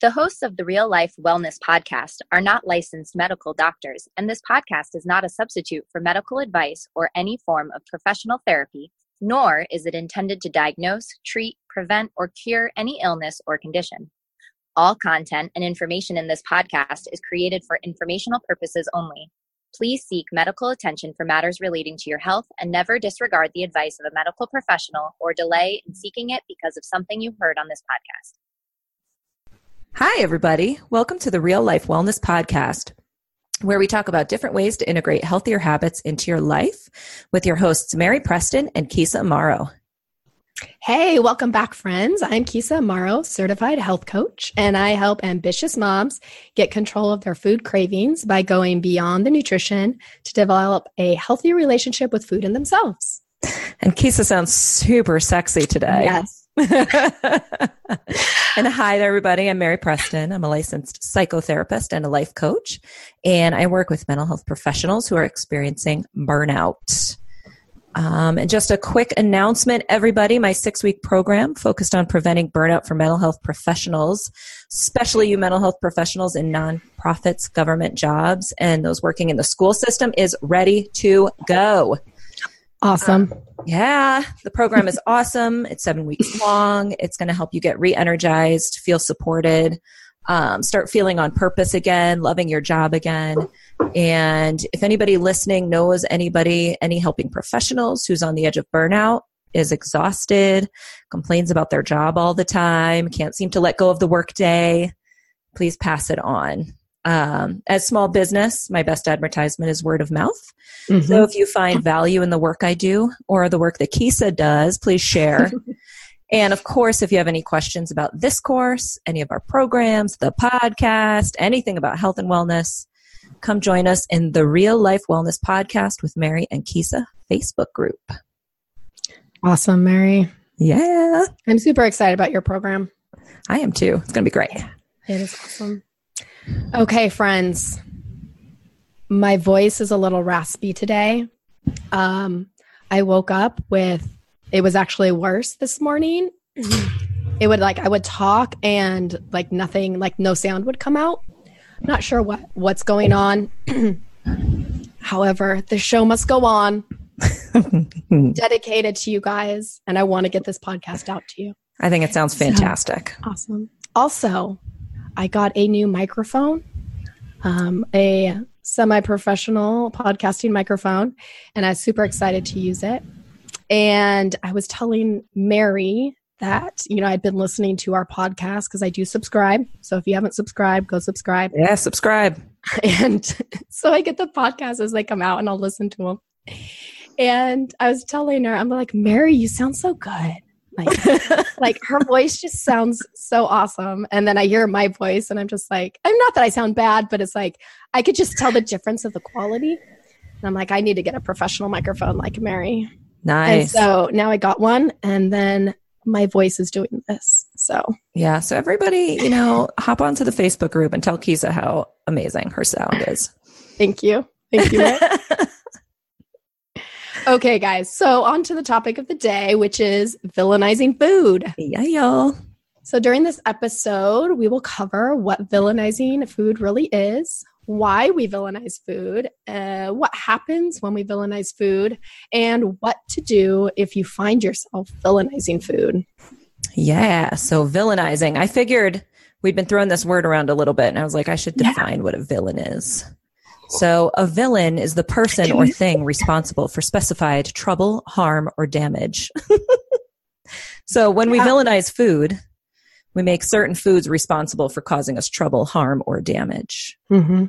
The hosts of the Real Life Wellness Podcast are not licensed medical doctors, and this podcast is not a substitute for medical advice or any form of professional therapy, nor is it intended to diagnose, treat, prevent, or cure any illness or condition. All content and information in this podcast is created for informational purposes only. Please seek medical attention for matters relating to your health and never disregard the advice of a medical professional or delay in seeking it because of something you heard on this podcast. Hi, everybody. Welcome to the Real Life Wellness Podcast, where we talk about different ways to integrate healthier habits into your life with your hosts, Mary Preston and Keysa Amaro. Hey, welcome back, friends. I'm Keysa Amaro, certified health coach, and I help ambitious moms get control of their food cravings by going beyond the nutrition to develop a healthy relationship with food and themselves. And Keysa sounds super sexy today. Yes. and hi there, everybody. I'm Mary Preston. I'm a licensed psychotherapist and a life coach, and I work with mental health professionals who are experiencing burnout. Um, and just a quick announcement, everybody. My six week program focused on preventing burnout for mental health professionals, especially you mental health professionals in nonprofits, government jobs, and those working in the school system is ready to go. Awesome. Yeah, the program is awesome. It's seven weeks long. It's going to help you get re energized, feel supported, um, start feeling on purpose again, loving your job again. And if anybody listening knows anybody, any helping professionals who's on the edge of burnout, is exhausted, complains about their job all the time, can't seem to let go of the workday, please pass it on. Um, as small business, my best advertisement is word of mouth. Mm-hmm. So if you find value in the work I do or the work that Keysa does, please share. and of course, if you have any questions about this course, any of our programs, the podcast, anything about health and wellness, come join us in the Real Life Wellness Podcast with Mary and Keysa Facebook group. Awesome, Mary. Yeah. I'm super excited about your program. I am too. It's going to be great. It is awesome. Okay, friends. My voice is a little raspy today. Um, I woke up with it was actually worse this morning. It would like I would talk and like nothing, like no sound would come out. I'm not sure what what's going on. However, the show must go on. Dedicated to you guys, and I want to get this podcast out to you. I think it sounds fantastic. So, awesome. Also, I got a new microphone, um, a semi professional podcasting microphone, and I was super excited to use it. And I was telling Mary that, you know, I'd been listening to our podcast because I do subscribe. So if you haven't subscribed, go subscribe. Yeah, subscribe. And so I get the podcast as they come out and I'll listen to them. And I was telling her, I'm like, Mary, you sound so good. Like, like her voice just sounds so awesome. And then I hear my voice and I'm just like, I'm not that I sound bad, but it's like I could just tell the difference of the quality. And I'm like, I need to get a professional microphone like Mary. Nice. And so now I got one and then my voice is doing this. So yeah. So everybody, you know, hop onto the Facebook group and tell Keysa how amazing her sound is. Thank you. Thank you. Okay, guys. So, on to the topic of the day, which is villainizing food. Yeah, y'all. So, during this episode, we will cover what villainizing food really is, why we villainize food, uh, what happens when we villainize food, and what to do if you find yourself villainizing food. Yeah. So, villainizing. I figured we'd been throwing this word around a little bit, and I was like, I should define yeah. what a villain is. So, a villain is the person or thing responsible for specified trouble, harm, or damage. so, when we villainize food, we make certain foods responsible for causing us trouble, harm, or damage. Mm-hmm.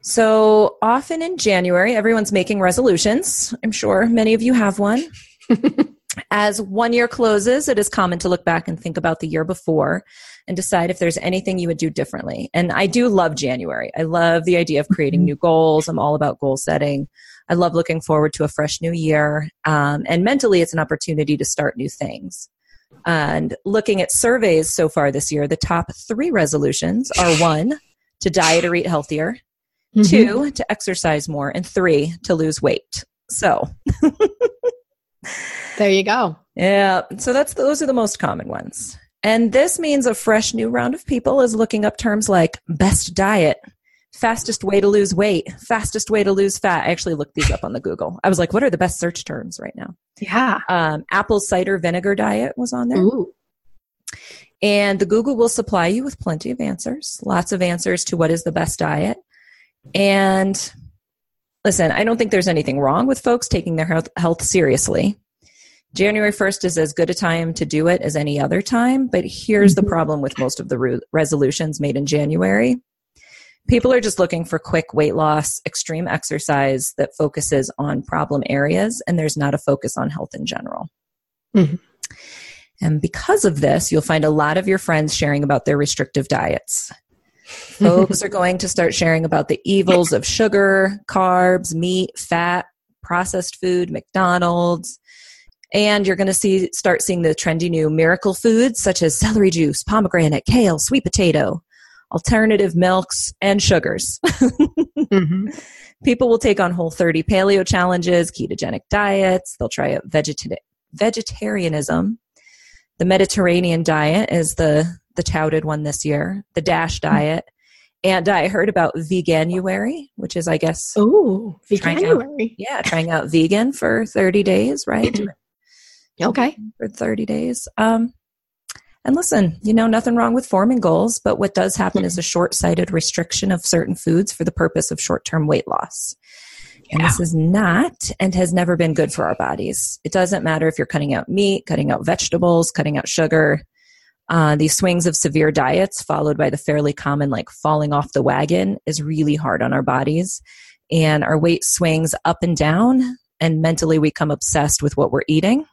So, often in January, everyone's making resolutions. I'm sure many of you have one. As one year closes, it is common to look back and think about the year before and decide if there's anything you would do differently. And I do love January. I love the idea of creating mm-hmm. new goals. I'm all about goal setting. I love looking forward to a fresh new year. Um, and mentally, it's an opportunity to start new things. And looking at surveys so far this year, the top three resolutions are one, to diet or eat healthier, mm-hmm. two, to exercise more, and three, to lose weight. So. there you go. Yeah. So that's those are the most common ones. And this means a fresh new round of people is looking up terms like best diet, fastest way to lose weight, fastest way to lose fat. I actually looked these up on the Google. I was like, what are the best search terms right now? Yeah. Um, apple cider vinegar diet was on there. Ooh. And the Google will supply you with plenty of answers, lots of answers to what is the best diet. And listen, I don't think there's anything wrong with folks taking their health, health seriously. January 1st is as good a time to do it as any other time, but here's the Mhm. problem with most of the re- resolutions made in January. People are just looking for quick weight loss, extreme exercise that focuses on problem areas, and there's not a focus on health in general. Mhm. And because of this, you'll find a lot of your friends sharing about their restrictive diets. Folks are going to start sharing about the evils of sugar, carbs, meat, fat, processed food, McDonald's. And you're going to see start seeing the trendy new miracle foods such as celery juice, pomegranate, kale, sweet potato, alternative milks, and sugars. Mhm. People will take on whole 30 paleo challenges, ketogenic diets. They'll try out vegeta- vegetarianism. The Mediterranean diet is the, the touted one this year, the DASH diet. And I heard about Veganuary, which is, I guess, out- Veganuary. yeah, trying out vegan for 30 days, right? Okay. for 30 days. Um, and listen, you know, nothing wrong with forming goals, but what does happen is a short sighted restriction of certain foods for the purpose of short term weight loss. And this is not and has never been good for our bodies. It doesn't matter if you're cutting out meat, cutting out vegetables, cutting out sugar. Uh, these swings of severe diets, followed by the fairly common like falling off the wagon, is really hard on our bodies. And our weight swings up and down, and mentally we come obsessed with what we're eating.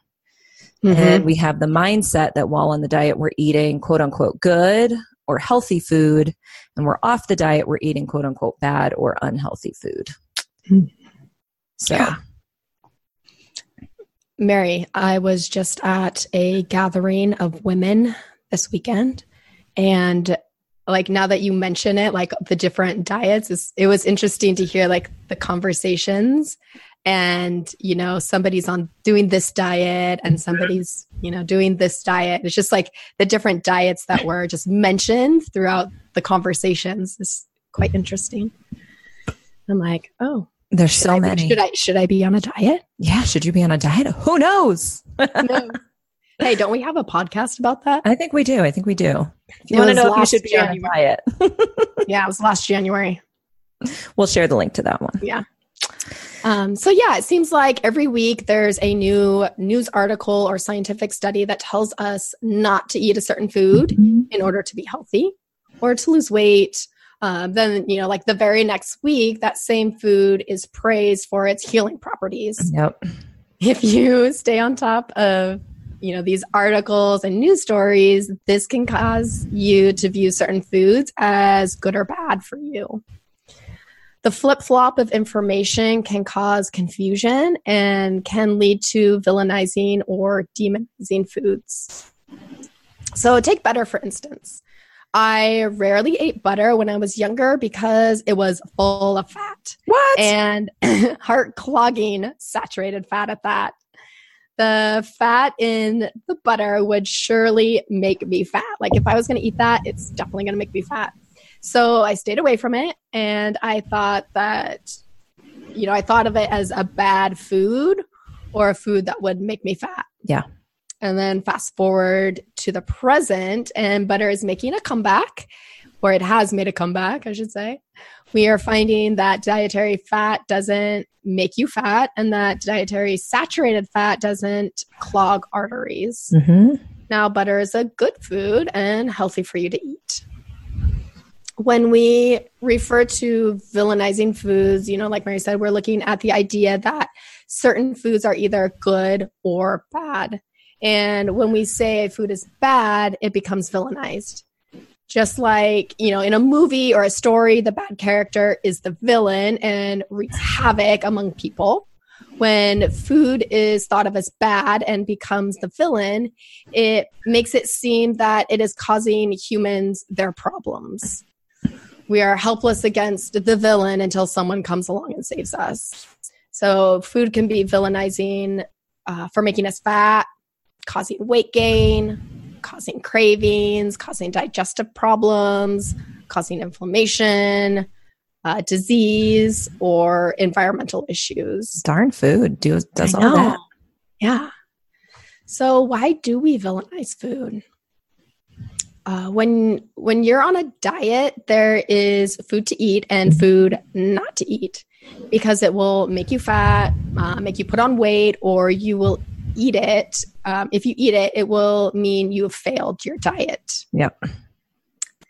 Mhm. And we have the mindset that while on the diet, we're eating quote unquote good or healthy food, and we're off the diet, we're eating quote unquote bad or unhealthy food. Hmm. So, Yeah. Mary, I was just at a gathering of women this weekend. And like now that you mention it, like the different diets, it's, it was interesting to hear like the conversations. And, you know, somebody's on doing this diet and mm-hmm. somebody's, you know, doing this diet. It's just like the different diets that were just mentioned throughout the conversations is quite interesting. I'm like, oh, there's so I many. should I should I be on a diet? yeah, should you be on a diet? Who knows? No. Hey, don't we have a podcast about that? I think we do. I think we do. If you want to know if you should be on diet, Yeah, it was last January. we'll share the link to that one. Yeah. Um, so yeah, it seems like every week there's a new news article or scientific study that tells us not to eat a certain food in order to be healthy or to lose weight. Um, then you know, like the very next week, that same food is praised for its healing properties. Yep. if you stay on top of you know these articles and news stories this can cause you to view certain foods as good or bad for you the flip-flop of information can cause confusion and can lead to villainizing or demonizing foods so take butter for instance i rarely ate butter when i was younger because it was full of fat What? and heart clogging saturated fat at that. The fat in the butter would surely make me fat. Like if I was going to eat that, it's definitely going to make me fat. So I stayed away from it and I thought that, you know, I thought of it as a bad food or a food that would make me fat. Yeah. And then fast forward to the present, and butter is making a comeback, or it has made a comeback, I should say we are finding that dietary fat doesn't make you fat and that dietary saturated fat doesn't clog arteries. hmm Now, butter is a good food and healthy for you to eat. When we refer to villainizing foods, you know, like Mary said, we're looking at the idea that certain foods are either good or bad. And when we say a food is bad, it becomes villainized just like you know in a movie or a story the bad character is the villain and wreaks havoc among people. When food is thought of as bad and becomes the villain it makes it seem that it is causing humans their problems. We are helpless against the villain until someone comes along and saves us. So food can be villainizing uh, for making us fat causing weight gain causing cravings, causing digestive problems, causing inflammation, uh, disease, or environmental issues. Darn food do, does all that. Yeah. So why do we villainize food? Uh, when when you're on a diet, there is food to eat and food not to eat because it will make you fat, uh, make you put on weight, or you will eat it. Um, if you eat it, it will mean you have failed your diet. Yep.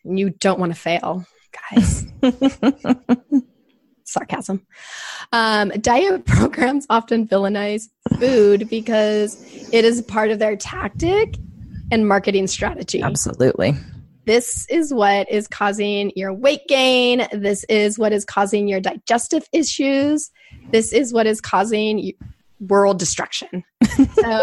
And you don't want to fail, guys. sarcasm. Um, diet programs often villainize food because it is part of their tactic and marketing strategy. Absolutely. This is what is causing your weight gain. This is what is causing your digestive issues. This is what is causing world destruction. So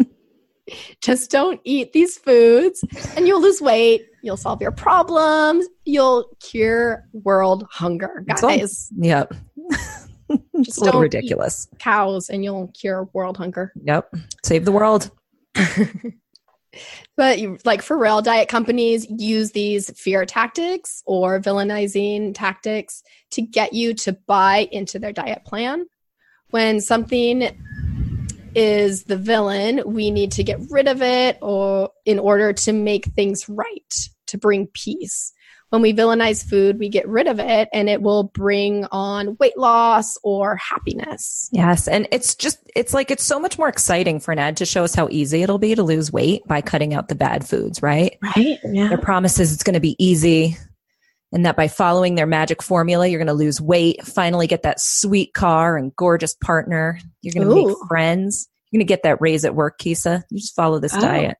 just don't eat these foods and you'll lose weight. You'll solve your problems. You'll cure world hunger, It's all- guys. Yep. Just a little ridiculous. Cows and you'll cure world hunger. Yep. Save the world. But you, like for real, diet companies use these fear tactics or villainizing tactics to get you to buy into their diet plan. When something is the villain, we need to get rid of it or in order to make things right, to bring peace. When we villainize food, we get rid of it and it will bring on weight loss or happiness. Yes. And it's just, it's like, it's so much more exciting for an ad to show us how easy it'll be to lose weight by cutting out the bad foods, right? Right? Yeah. Their promises it's going to be easy and that by following their magic formula, you're going to lose weight, finally get that sweet car and gorgeous partner. You're going to make friends. You're going to get that raise at work, Keysa. You just follow this Oh. diet.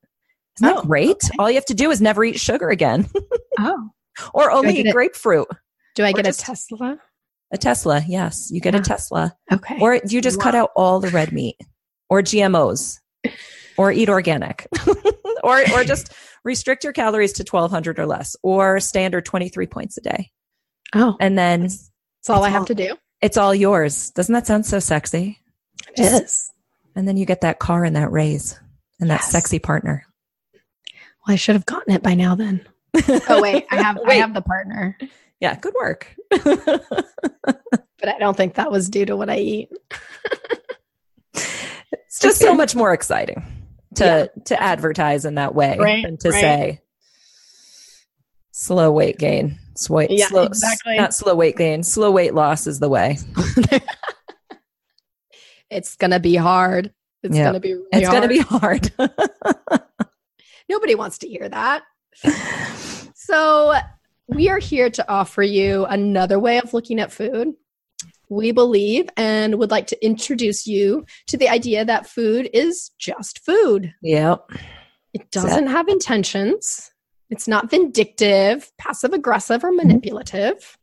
Isn't Oh, that great? okay. All you have to do is never eat sugar again Oh. or only eat it? grapefruit. Do I get just- a Tesla? A Tesla. Yes. You get Yeah. a ah, Tesla. Okay. Or you just cut out all the red meat or GMOs or eat organic or, or just restrict your calories to 1200 or less or standard 23 points a day. oh, And then that's all I have all- to do. it's all yours. Doesn't that sound so sexy? It is. And then you get that car and that raise and that sexy partner. Well, I should have gotten it by now. Then. Oh wait, I have. I have the partner, Yeah, good work. but I don't think that was due to what I eat. it's just so much more exciting to Yeah. to advertise in that way Right, than to right. say slow weight gain. Slow, Yeah, slow, exactly. Not slow weight gain. Slow weight loss is the way. It's gonna be hard. It's Yeah. gonna be. Really It's going to be hard. Nobody wants to hear that. So we are here to offer you another way of looking at food. We believe and would like to introduce you to the idea that food is just food. yep. It doesn't have intentions. It's not vindictive, passive aggressive, or mm-hmm. manipulative.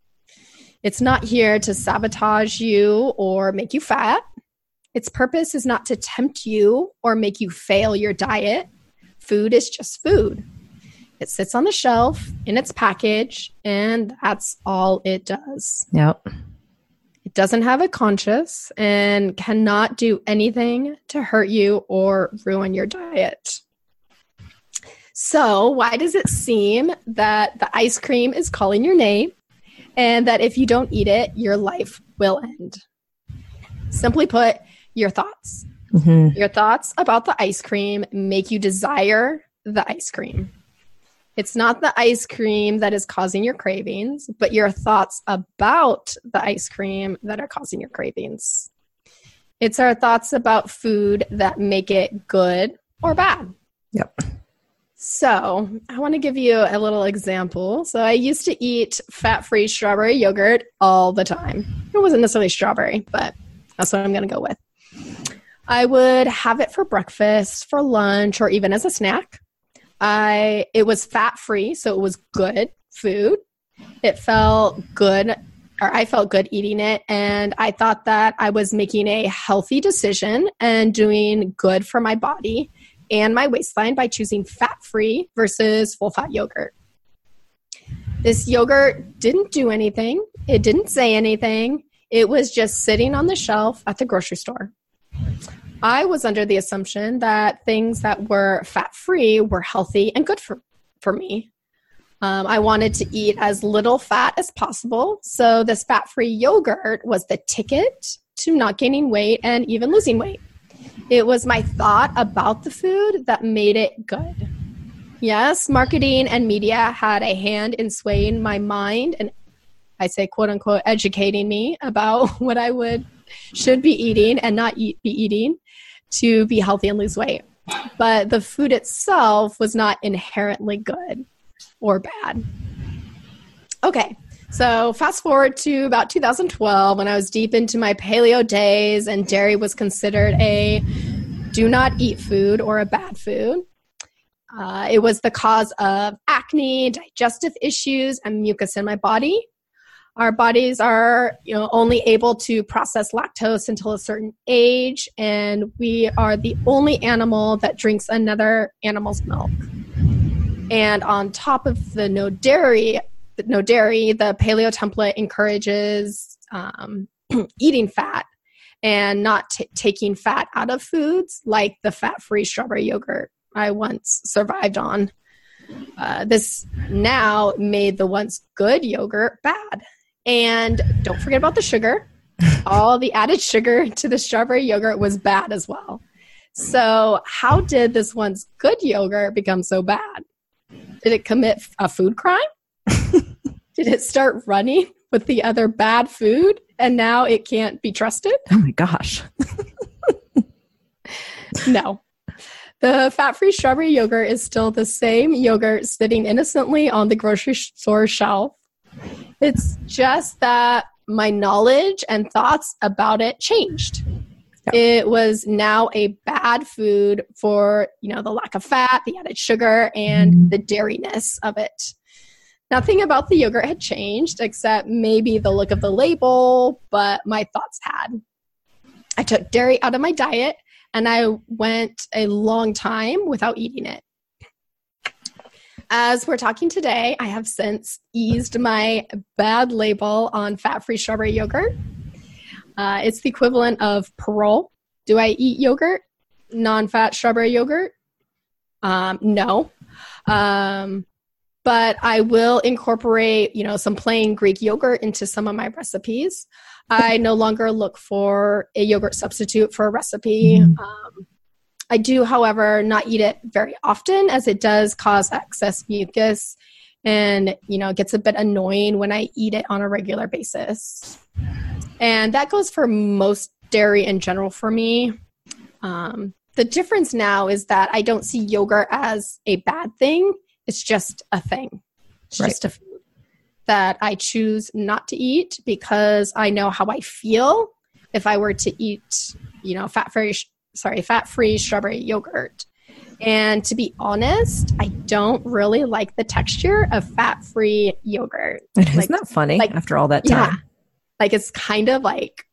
It's not here to sabotage you or make you fat. Its purpose is not to tempt you or make you fail your diet. Food is just food. It sits on the shelf in its package, and that's all it does. Yep. Doesn't have a conscience and cannot do anything to hurt you or ruin your diet. So, why does it seem that the ice cream is calling your name and that if you don't eat it, your life will end? Simply put, your thoughts. hmm Your thoughts about the ice cream make you desire the ice cream. It's not the ice cream that is causing your cravings, but your thoughts about the ice cream that are causing your cravings. It's our thoughts about food that make it good or bad. Yep. So, I want to give you a little example. So, I used to eat fat free strawberry yogurt all the time. It wasn't necessarily strawberry, but that's what I'm going to go with. I would have it for breakfast, for lunch, or even as a snack. I it was fat free, so it was good food. It felt good, or I felt good eating it, and I thought that I was making a healthy decision and doing good for my body and my waistline by choosing fat free versus full fat yogurt. This yogurt didn't do anything. It didn't say anything. It was just sitting on the shelf at the grocery store. I was under the assumption that things that were fat free were healthy and good for, for me. Um, I wanted to eat as little fat as possible. So, this fat free yogurt was the ticket to not gaining weight and even losing weight. It was my thought about the food that made it good. Yes, marketing and media had a hand in swaying my mind and I say quote unquote educating me about what I would should be eating and not eat, be eating to be healthy and lose weight. But the food itself was not inherently good or bad. Okay, so fast forward to about 2012 when I was deep into my paleo days and dairy was considered a do not eat food or a bad food. Uh, it was the cause of acne, digestive issues, and mucus in my body. Our bodies are, you know, only able to process lactose until a certain age, and we are the only animal that drinks another animal's milk. And on top of the no dairy, no dairy, the paleo template encourages um, eating fat and not t- taking fat out of foods, like the fat-free strawberry yogurt I once survived on. Uh, this now made the once good yogurt bad. And don't forget about the sugar. All the added sugar to the strawberry yogurt was bad as well. So, how did this once good yogurt become so bad? Did it commit a food crime? did it start running with the other bad food and now it can't be trusted? Oh my gosh. no. The fat free strawberry yogurt is still the same yogurt sitting innocently on the grocery store shelf. It's just that my knowledge and thoughts about it changed. Yeah. It was now a bad food for, you know, the lack of fat, the added sugar, and mm-hmm. the dairiness of it. Nothing about the yogurt had changed except maybe the look of the label, but my thoughts had. I took dairy out of my diet and I went a long time without eating it. As we're talking today, I have since eased my bad label on fat free strawberry yogurt. Uh, it's the equivalent of parole. Do I eat yogurt? Non fat strawberry yogurt? Um, no. Um, but I will incorporate, you know, some plain Greek yogurt into some of my recipes. I no longer look for a yogurt substitute for a recipe. Mm-hmm. Um, I do, however, not eat it very often as it does cause excess mucus and, you know, it gets a bit annoying when I eat it on a regular basis. And that goes for most dairy in general for me. Um, the difference now is that I don't see yogurt as a bad thing it's just a thing. It's right. just a food that I choose not to eat because I know how I feel if I were to eat, you know, fat free sorry, fat free strawberry yogurt. And to be honest, I don't really like the texture of fat free yogurt. Isn't like, that funny like, after all that time? Yeah. Like it's kind of like,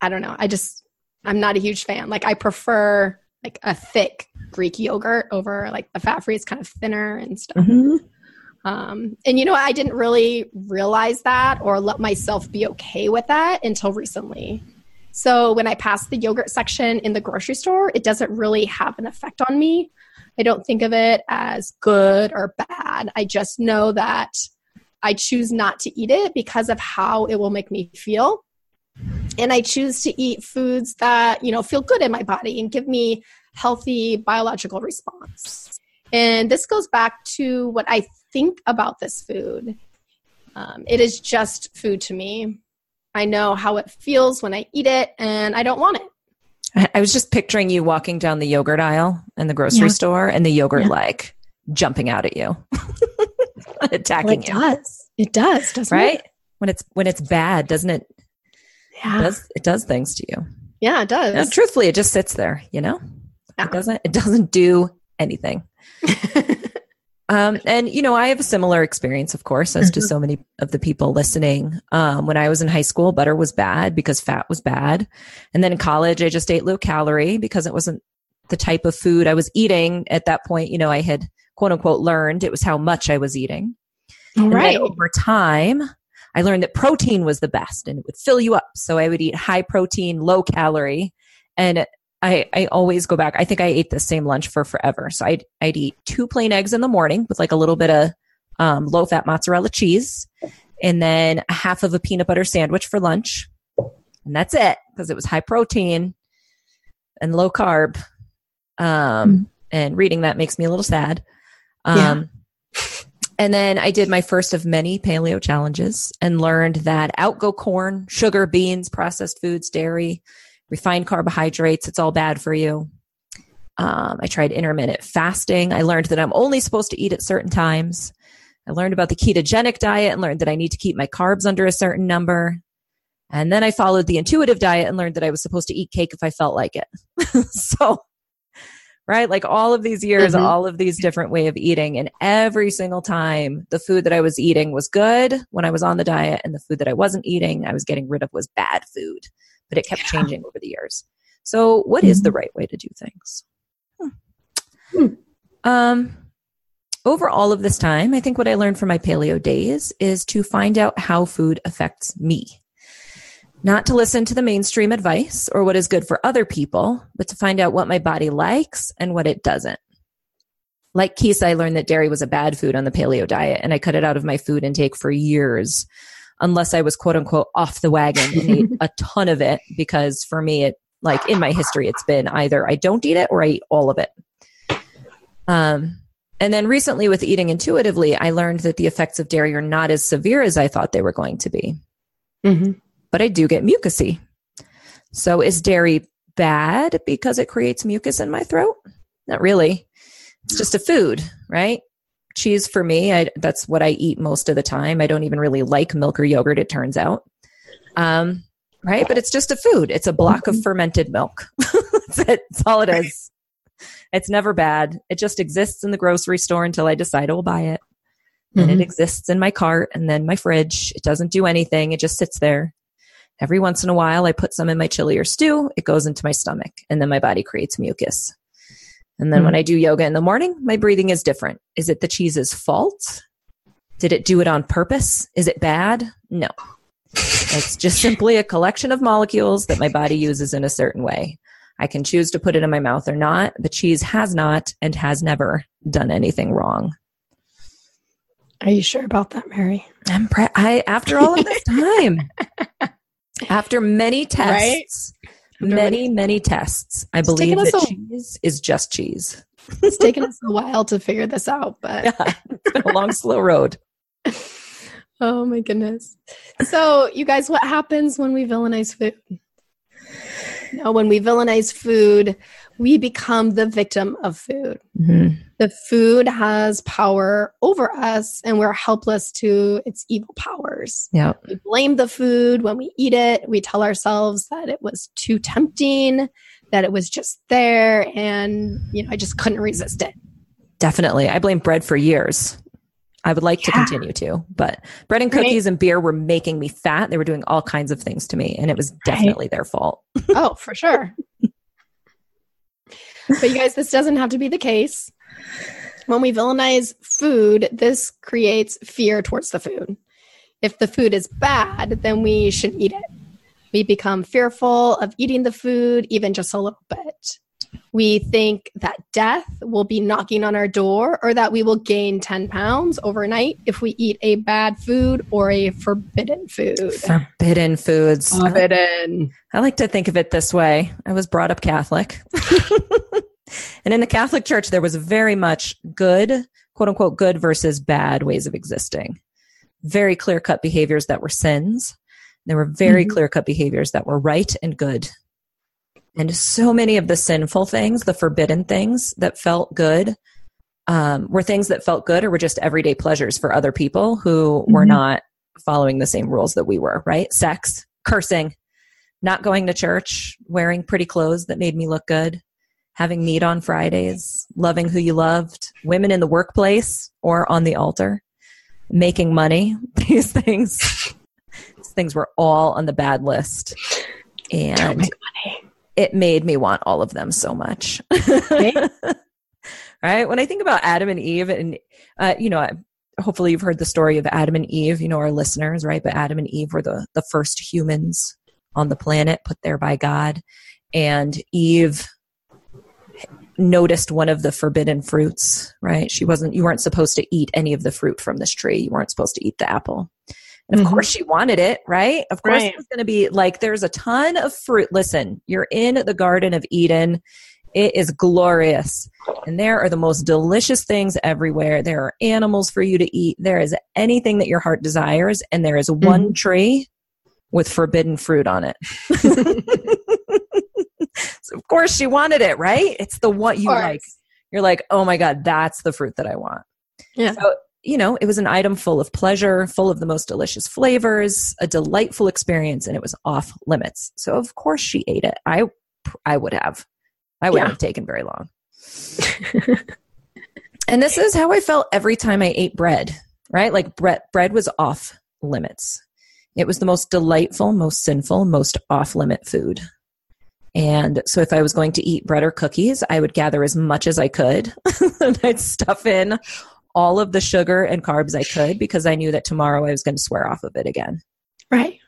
I don't know. I just, I'm not a huge fan. Like I prefer like a thick Greek yogurt over like the fat free is kind of thinner and stuff. Mm-hmm. Um, and you know, I didn't really realize that or let myself be okay with that until recently. So when I pass the yogurt section in the grocery store, it doesn't really have an effect on me. I don't think of it as good or bad. I just know that I choose not to eat it because of how it will make me feel and I choose to eat foods that, you know, feel good in my body and give me healthy biological response. And this goes back to what I think about this food. Um, it is just food to me. I know how it feels when I eat it, and I don't want it. I was just picturing you walking down the yogurt aisle in the grocery yeah. store and the yogurt yeah. like jumping out at you, attacking well, it you. does. It does, doesn't right? it? When it's when it's bad, doesn't it yeah. It does it does things to you. Yeah, it does. And truthfully, it just sits there, you know? Yeah. It doesn't it doesn't do anything. um, and you know, I have a similar experience, of course, as mm-hmm. to so many of the people listening. Um, when I was in high school, butter was bad because fat was bad. And then in college, I just ate low calorie because it wasn't the type of food I was eating at that point. You know, I had quote unquote learned it was how much I was eating. All right. over time, I learned that protein was the best and it would fill you up. So I would eat high protein, low calorie. And I, I always go back. I think I ate the same lunch for forever. So I'd, I'd eat two plain eggs in the morning with like a little bit of um, low fat mozzarella cheese and then a half of a peanut butter sandwich for lunch. And that's it because it was high protein and low carb. Um, mm. And reading that makes me a little sad. Um, yeah. And then I did my first of many paleo challenges and learned that out go corn, sugar, beans, processed foods, dairy, refined carbohydrates. It's all bad for you. Um, I tried intermittent fasting. I learned that I'm only supposed to eat at certain times. I learned about the ketogenic diet and learned that I need to keep my carbs under a certain number. And then I followed the intuitive diet and learned that I was supposed to eat cake if I felt like it. so, right? Like all of these years, mm-hmm. all of these different way of eating and every single time the food that I was eating was good when I was on the diet and the food that I wasn't eating, I was getting rid of was bad food, but it kept yeah. changing over the years. So what mm-hmm. is the mm-hmm. right way to do things? Hmm. Hmm. Um, over all of this time, I think what I learned from my paleo days is to find out how food affects me. Not to listen to the mainstream advice or what is good for other people, but to find out what my body likes and what it doesn't. Like Keese, I learned that dairy was a bad food on the paleo diet, and I cut it out of my food intake for years, unless I was quote unquote off the wagon and ate a ton of it. Because for me, it like in my history, it's been either I don't eat it or I eat all of it. Um, and then recently, with eating intuitively, I learned that the effects of dairy are not as severe as I thought they were going to be. Mm-hmm. But I do get mucusy. So, is dairy bad because it creates mucus in my throat? Not really. It's just a food, right? Cheese for me, I, that's what I eat most of the time. I don't even really like milk or yogurt, it turns out. Um, right? But it's just a food. It's a block of mm-hmm. fermented milk. that's, it. that's all it is. It's never bad. It just exists in the grocery store until I decide I will buy it. And mm-hmm. it exists in my cart and then my fridge. It doesn't do anything. It just sits there. Every once in a while, I put some in my chili or stew. It goes into my stomach and then my body creates mucus. And then mm-hmm. when I do yoga in the morning, my breathing is different. Is it the cheese's fault? Did it do it on purpose? Is it bad? No. It's just simply a collection of molecules that my body uses in a certain way. I can choose to put it in my mouth or not. The cheese has not and has never done anything wrong. Are you sure about that, Mary? I'm pre- I after all of this time, after many tests? Many many tests, I believe that a, cheese is just cheese. It's taken us a while to figure this out, but yeah, it's been a long, slow road. Oh my goodness! So, you guys, what happens when we villainize food? know, when we villainize food, we become the victim of food. Mm-hmm. The food has power over us, and we're helpless to its evil powers. Yeah. We blame the food when we eat it. We tell ourselves that it was too tempting, that it was just there, and you know, I just couldn't resist it. Definitely. I blame bread for years. I would like yeah. to continue to, but bread and cookies right. and beer were making me fat. They were doing all kinds of things to me, and it was definitely right. their fault. oh, for sure. but you guys, this doesn't have to be the case. When we villainize food, this creates fear towards the food. If the food is bad, then we should eat it. We become fearful of eating the food, even just a little bit we think that death will be knocking on our door or that we will gain 10 pounds overnight if we eat a bad food or a forbidden food. Forbidden foods. Forbidden. I like to think of it this way I was brought up Catholic. and in the Catholic Church, there was very much good, quote unquote, good versus bad ways of existing. Very clear cut behaviors that were sins. There were very mm-hmm. clear cut behaviors that were right and good and so many of the sinful things, the forbidden things that felt good, um, were things that felt good or were just everyday pleasures for other people who mm-hmm. were not following the same rules that we were, right? Sex, cursing, not going to church, wearing pretty clothes that made me look good, having meat on Fridays, loving who you loved, women in the workplace or on the altar, making money. These things, these things were all on the bad list. And it made me want all of them so much. right? When I think about Adam and Eve, and, uh, you know, hopefully you've heard the story of Adam and Eve, you know, our listeners, right? But Adam and Eve were the, the first humans on the planet put there by God. And Eve noticed one of the forbidden fruits, right? She wasn't, you weren't supposed to eat any of the fruit from this tree. You weren't supposed to eat the apple. And of mm-hmm. course she wanted it, right? Of course right. it's going to be like, there's a ton of fruit. Listen, you're in the Garden of Eden. It is glorious. And there are the most delicious things everywhere. There are animals for you to eat. There is anything that your heart desires. And there is one mm-hmm. tree with forbidden fruit on it. so of course she wanted it, right? It's the what you like. You're like, oh my God, that's the fruit that I want. Yeah. So, you know, it was an item full of pleasure, full of the most delicious flavors, a delightful experience, and it was off limits. So of course she ate it. I I would have. I wouldn't yeah. have taken very long. and this is how I felt every time I ate bread, right? Like bread, bread was off limits. It was the most delightful, most sinful, most off limit food. And so if I was going to eat bread or cookies, I would gather as much as I could and I'd stuff in all of the sugar and carbs I could because I knew that tomorrow I was going to swear off of it again. Right.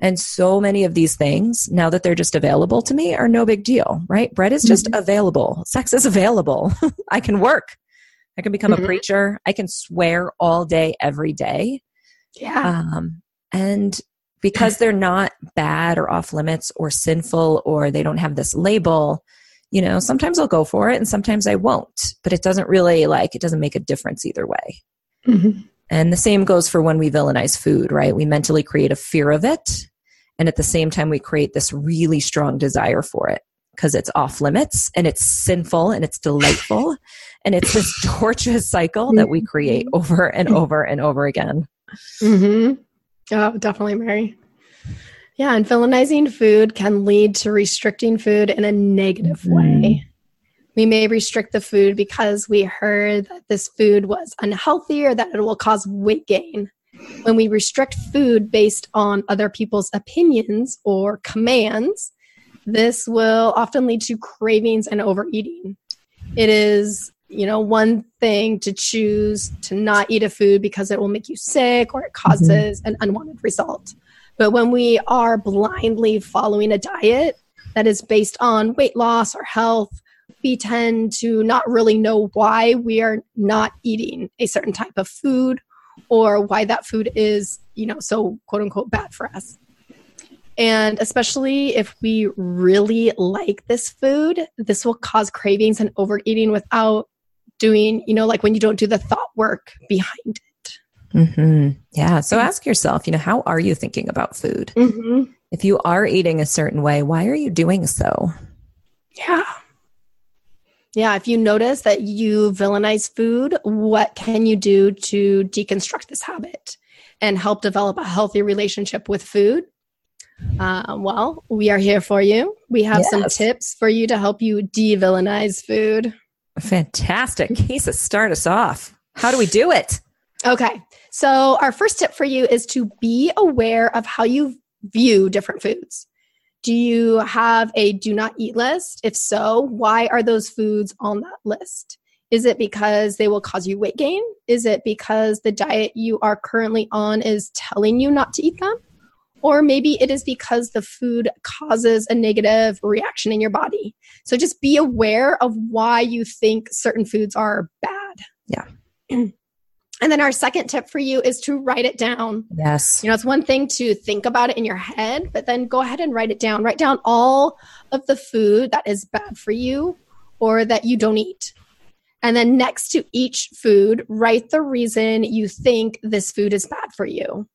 And so many of these things, now that they're just available to me, are no big deal, right? Bread is just mm-hmm. available. Sex is available. I can work. I can become mm-hmm. a preacher. I can swear all day, every day. Yeah. Um, and because they're not bad or off limits or sinful or they don't have this label, you know, sometimes I'll go for it and sometimes I won't. But it doesn't really like, it doesn't make a difference either way. Mm-hmm. And the same goes for when we villainize food, right? We mentally create a fear of it and at the same time, we create this really strong desire for it because it's off limits and it's sinful and it's delightful. and it's this tortuous cycle that we create mm-hmm. over and over and over again. Mm-hmm. Oh, definitely, Mary. Yeah, and villainizing food can lead to restricting food in a negative mm-hmm. way. We may restrict the food because we heard that this food was unhealthy or that it will cause weight gain when we restrict food based on other people's opinions or commands, this will often lead to cravings and overeating. It is, you know, one thing to choose to not eat a food because it will make you sick or it causes mm-hmm. an unwanted result. But when we are blindly following a diet that is based on weight loss or health, we tend to not really know why we are not eating a certain type of food or why that food is, you know, so quote unquote bad for us. And especially if we really like this food, this will cause cravings and overeating without doing, you know, like when you don't do the thought work behind it. Mm-hmm. Yeah. So ask yourself, you know, how are you thinking about food? Mm-hmm. If you are eating a certain way, why are you doing so? Yeah. Yeah, if you notice that you villainize food, what can you do to deconstruct this habit and help develop a healthy relationship with food? Uh, well, we are here for you. We have yes. some tips for you to help you de villainize food. Fantastic. Keysa, start us off. How do we do it? Okay. So, our first tip for you is to be aware of how you view different foods. Do you have a do not eat list? If so, why are those foods on that list? Is it because they will cause you weight gain? Is it because the diet you are currently on is telling you not to eat them? Or maybe it is because the food causes a negative reaction in your body. So just be aware of why you think certain foods are bad. Yeah. And then our second tip for you is to write it down. Yes. You know, it's one thing to think about it in your head, but then go ahead and write it down. Write down all of the food that is bad for you or that you don't eat. And then next to each food, write the reason you think this food is bad for you.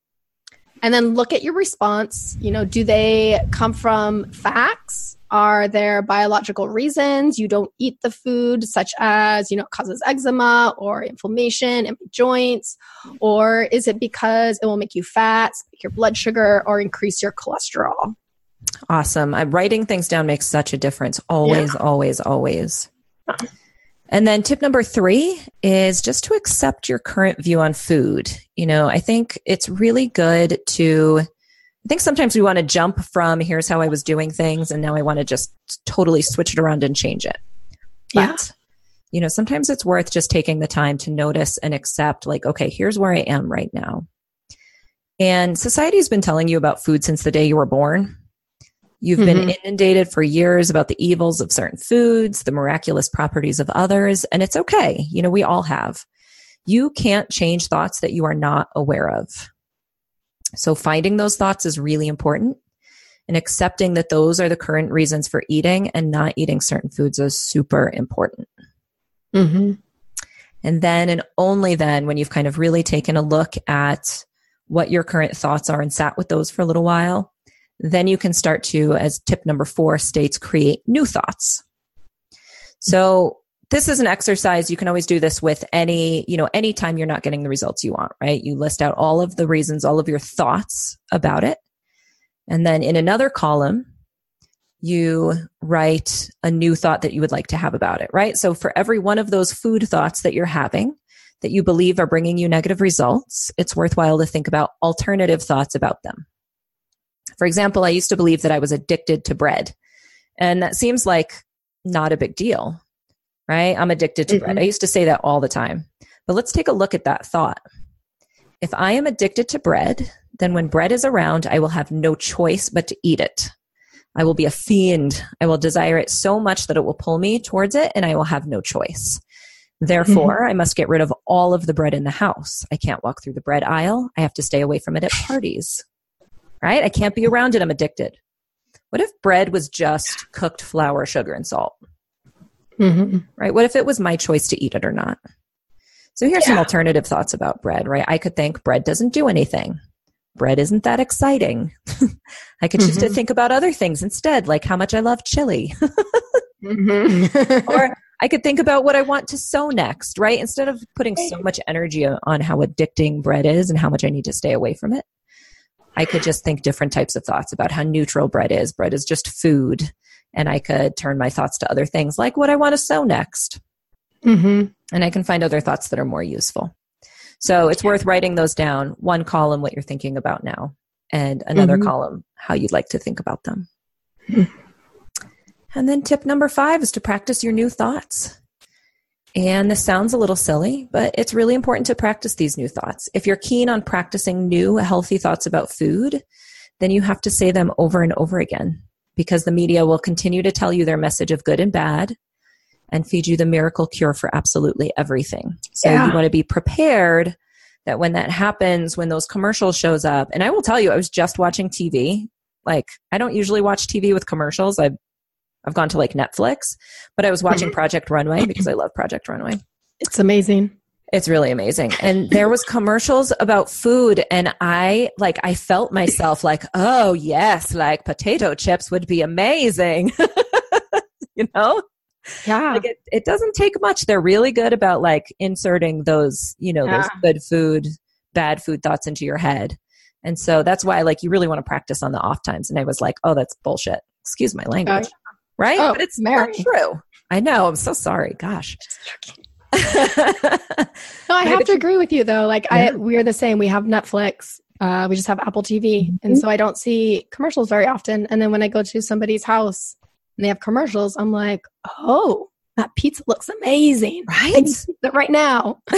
And then look at your response. You know, do they come from facts are there biological reasons you don't eat the food, such as, you know, causes eczema or inflammation in joints? Or is it because it will make you fat, spike your blood sugar, or increase your cholesterol? Awesome. I'm writing things down makes such a difference. Always, yeah. always, always. And then tip number three is just to accept your current view on food. You know, I think it's really good to I think sometimes we want to jump from here's how I was doing things and now I want to just totally switch it around and change it. But, yeah. you know, sometimes it's worth just taking the time to notice and accept, like, okay, here's where I am right now. And society has been telling you about food since the day you were born. You've mm-hmm. been inundated for years about the evils of certain foods, the miraculous properties of others, and it's okay. You know, we all have. You can't change thoughts that you are not aware of. So finding those thoughts is really important and accepting that those are the current reasons for eating and not eating certain foods is super important. Mm-hmm. And then, and only then, when you've kind of really taken a look at what your current thoughts are and sat with those for a little while, then you can start to, as tip number four states, create new thoughts. So this is an exercise. You can always do this with any, you know, anytime you're not getting the results you want, right? You list out all of the reasons, all of your thoughts about it. And then in another column, you write a new thought that you would like to have about it, right? So for every one of those food thoughts that you're having that you believe are bringing you negative results, it's worthwhile to think about alternative thoughts about them. For example, I used to believe that I was addicted to bread. And that seems like not a big deal, right? I'm addicted to mm-hmm. bread. I used to say that all the time. But let's take a look at that thought. If I am addicted to bread, then when bread is around, I will have no choice but to eat it. I will be a fiend. I will desire it so much that it will pull me towards it and I will have no choice. Therefore, mm-hmm. I must get rid of all of the bread in the house. I can't walk through the bread aisle. I have to stay away from it at parties right? I can't be around it. I'm addicted. What if bread was just cooked flour, sugar, and salt? Mm-hmm. Right? What if it was my choice to eat it or not? So here's yeah. some alternative thoughts about bread, right? I could think bread doesn't do anything. Bread isn't that exciting. I could choose mm-hmm. to think about other things instead, like how much I love chili. mm-hmm. or I could think about what I want to sew next, right? Instead of putting so much energy on how addicting bread is and how much I need to stay away from it. I could just think different types of thoughts about how neutral bread is. Bread is just food. And I could turn my thoughts to other things like what I want to sew next. Mm-hmm. And I can find other thoughts that are more useful. So it's worth writing those down. One column, what you're thinking about now, and another mm-hmm. column, how you'd like to think about them. Mm-hmm. And then tip number five is to practice your new thoughts. And this sounds a little silly, but it's really important to practice these new thoughts. If you're keen on practicing new healthy thoughts about food, then you have to say them over and over again because the media will continue to tell you their message of good and bad and feed you the miracle cure for absolutely everything. So yeah. you want to be prepared that when that happens, when those commercials shows up, and I will tell you, I was just watching TV. Like I don't usually watch TV with commercials. I've I've gone to like Netflix, but I was watching mm-hmm. Project Runway because I love Project Runway. It's amazing. It's really amazing. And there was commercials about food and I like I felt myself like, "Oh, yes, like potato chips would be amazing." you know? Yeah. Like it, it doesn't take much. They're really good about like inserting those, you know, yeah. those good food, bad food thoughts into your head. And so that's why like you really want to practice on the off times. And I was like, "Oh, that's bullshit." Excuse my language right? Oh, but it's Mary. not true. I know. I'm so sorry. Gosh. no, I have to agree with you though. Like yeah. I, we're the same. We have Netflix. Uh, we just have Apple TV, mm-hmm. and so I don't see commercials very often. And then when I go to somebody's house and they have commercials, I'm like, oh, that pizza looks amazing, right? right now.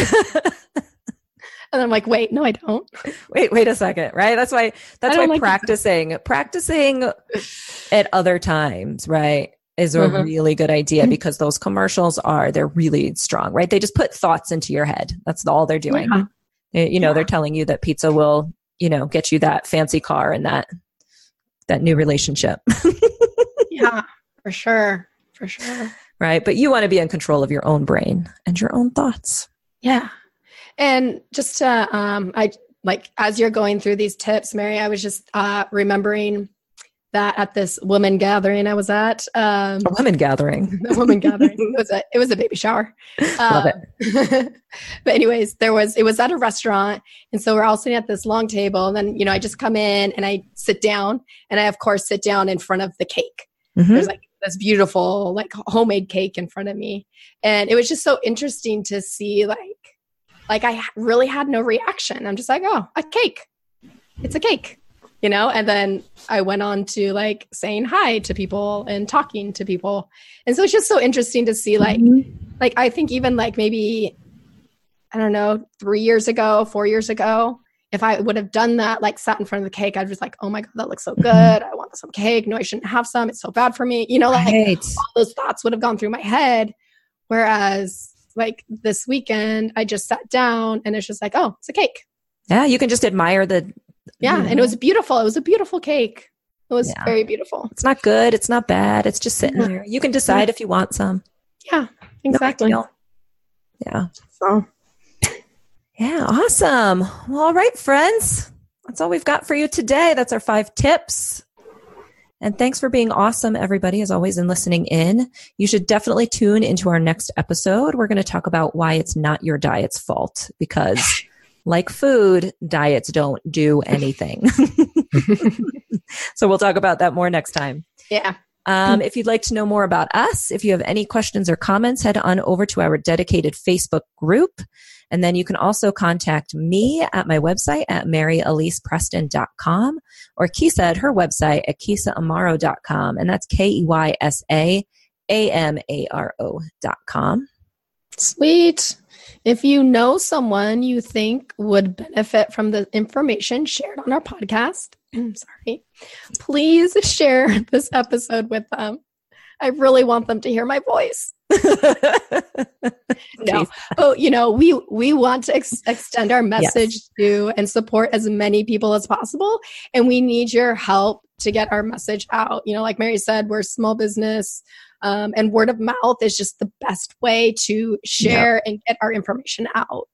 And I'm like, wait, no, I don't. Wait, wait a second, right? That's why that's why like practicing that. practicing at other times, right? Is a mm-hmm. really good idea because those commercials are they're really strong, right? They just put thoughts into your head. That's all they're doing. Yeah. They, you know, yeah. they're telling you that pizza will, you know, get you that fancy car and that that new relationship. yeah, for sure. For sure. Right. But you want to be in control of your own brain and your own thoughts. Yeah. And just to, um, I like as you're going through these tips, Mary, I was just uh, remembering that at this woman gathering I was at. Um, a woman gathering. a woman gathering. It was a it was a baby shower. Love it. Um, but anyways, there was it was at a restaurant, and so we're all sitting at this long table. And then you know I just come in and I sit down, and I of course sit down in front of the cake. Mm-hmm. There's like this beautiful like homemade cake in front of me, and it was just so interesting to see like like I really had no reaction. I'm just like, oh, a cake. It's a cake, you know? And then I went on to like saying hi to people and talking to people. And so it's just so interesting to see like, mm-hmm. like I think even like maybe, I don't know, three years ago, four years ago, if I would have done that, like sat in front of the cake, I'd just like, oh my God, that looks so good. I want some cake. No, I shouldn't have some. It's so bad for me. You know, like Right. all those thoughts would have gone through my head. Whereas like this weekend, I just sat down and it's just like, oh, it's a cake. Yeah, you can just admire the. Yeah. you And it was beautiful. It was a beautiful cake. It was Yeah. very beautiful. It's not good. It's not bad. It's just sitting Yeah. there. You can decide if you want some. Yeah, exactly. deal. Yeah. So Yeah. Awesome. Well, all right, friends. That's all we've got for you today. That's our five tips. And thanks for being awesome, everybody, as always, and listening in. You should definitely tune into our next episode. We're going to talk about why it's not your diet's fault because, like food, diets don't do anything. so we'll talk about that more next time. yeah. Um, if you'd like to know more about us, if you have any questions or comments, head on over to our dedicated Facebook group. And then you can also contact me at my website at maryalycepreston.com or Keysa at her website at keysaamaro.com. And that's K E Y S A A M A R O dot com. Sweet. If you know someone you think would benefit from the information shared on our podcast, sorry, please share this episode with them. I really want them to hear my voice. No, but oh, you know, we we want to ex- extend our message to and support as many people as possible, and we need your help to get our message out. You know, like Mary said, we're small business, um, and word of mouth is just the best way to share and get our information out.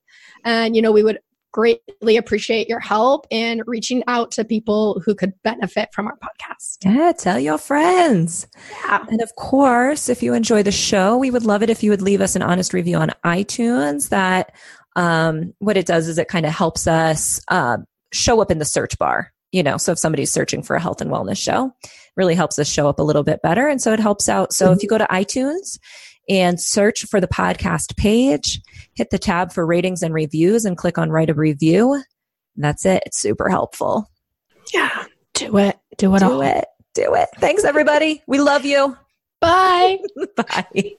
And you know, we would greatly appreciate your help in reaching out to people who could benefit from our podcast. Yeah, tell your friends. Yeah. And of course, if you enjoy the show, we would love it if you would leave us an honest review on iTunes. That um, what it does is it kind of helps us uh, show up in the search bar. You know, so if somebody's searching for a health and wellness show, really helps us show up a little bit better, and so it helps out. So if mm-hmm. you go to iTunes and search for the podcast page, hit the tab for ratings and reviews, and click on write a review. That's it. It's super helpful. Yeah. Do it. Do it Do all. it. Do it. Thanks, everybody. We love you. Bye. Bye.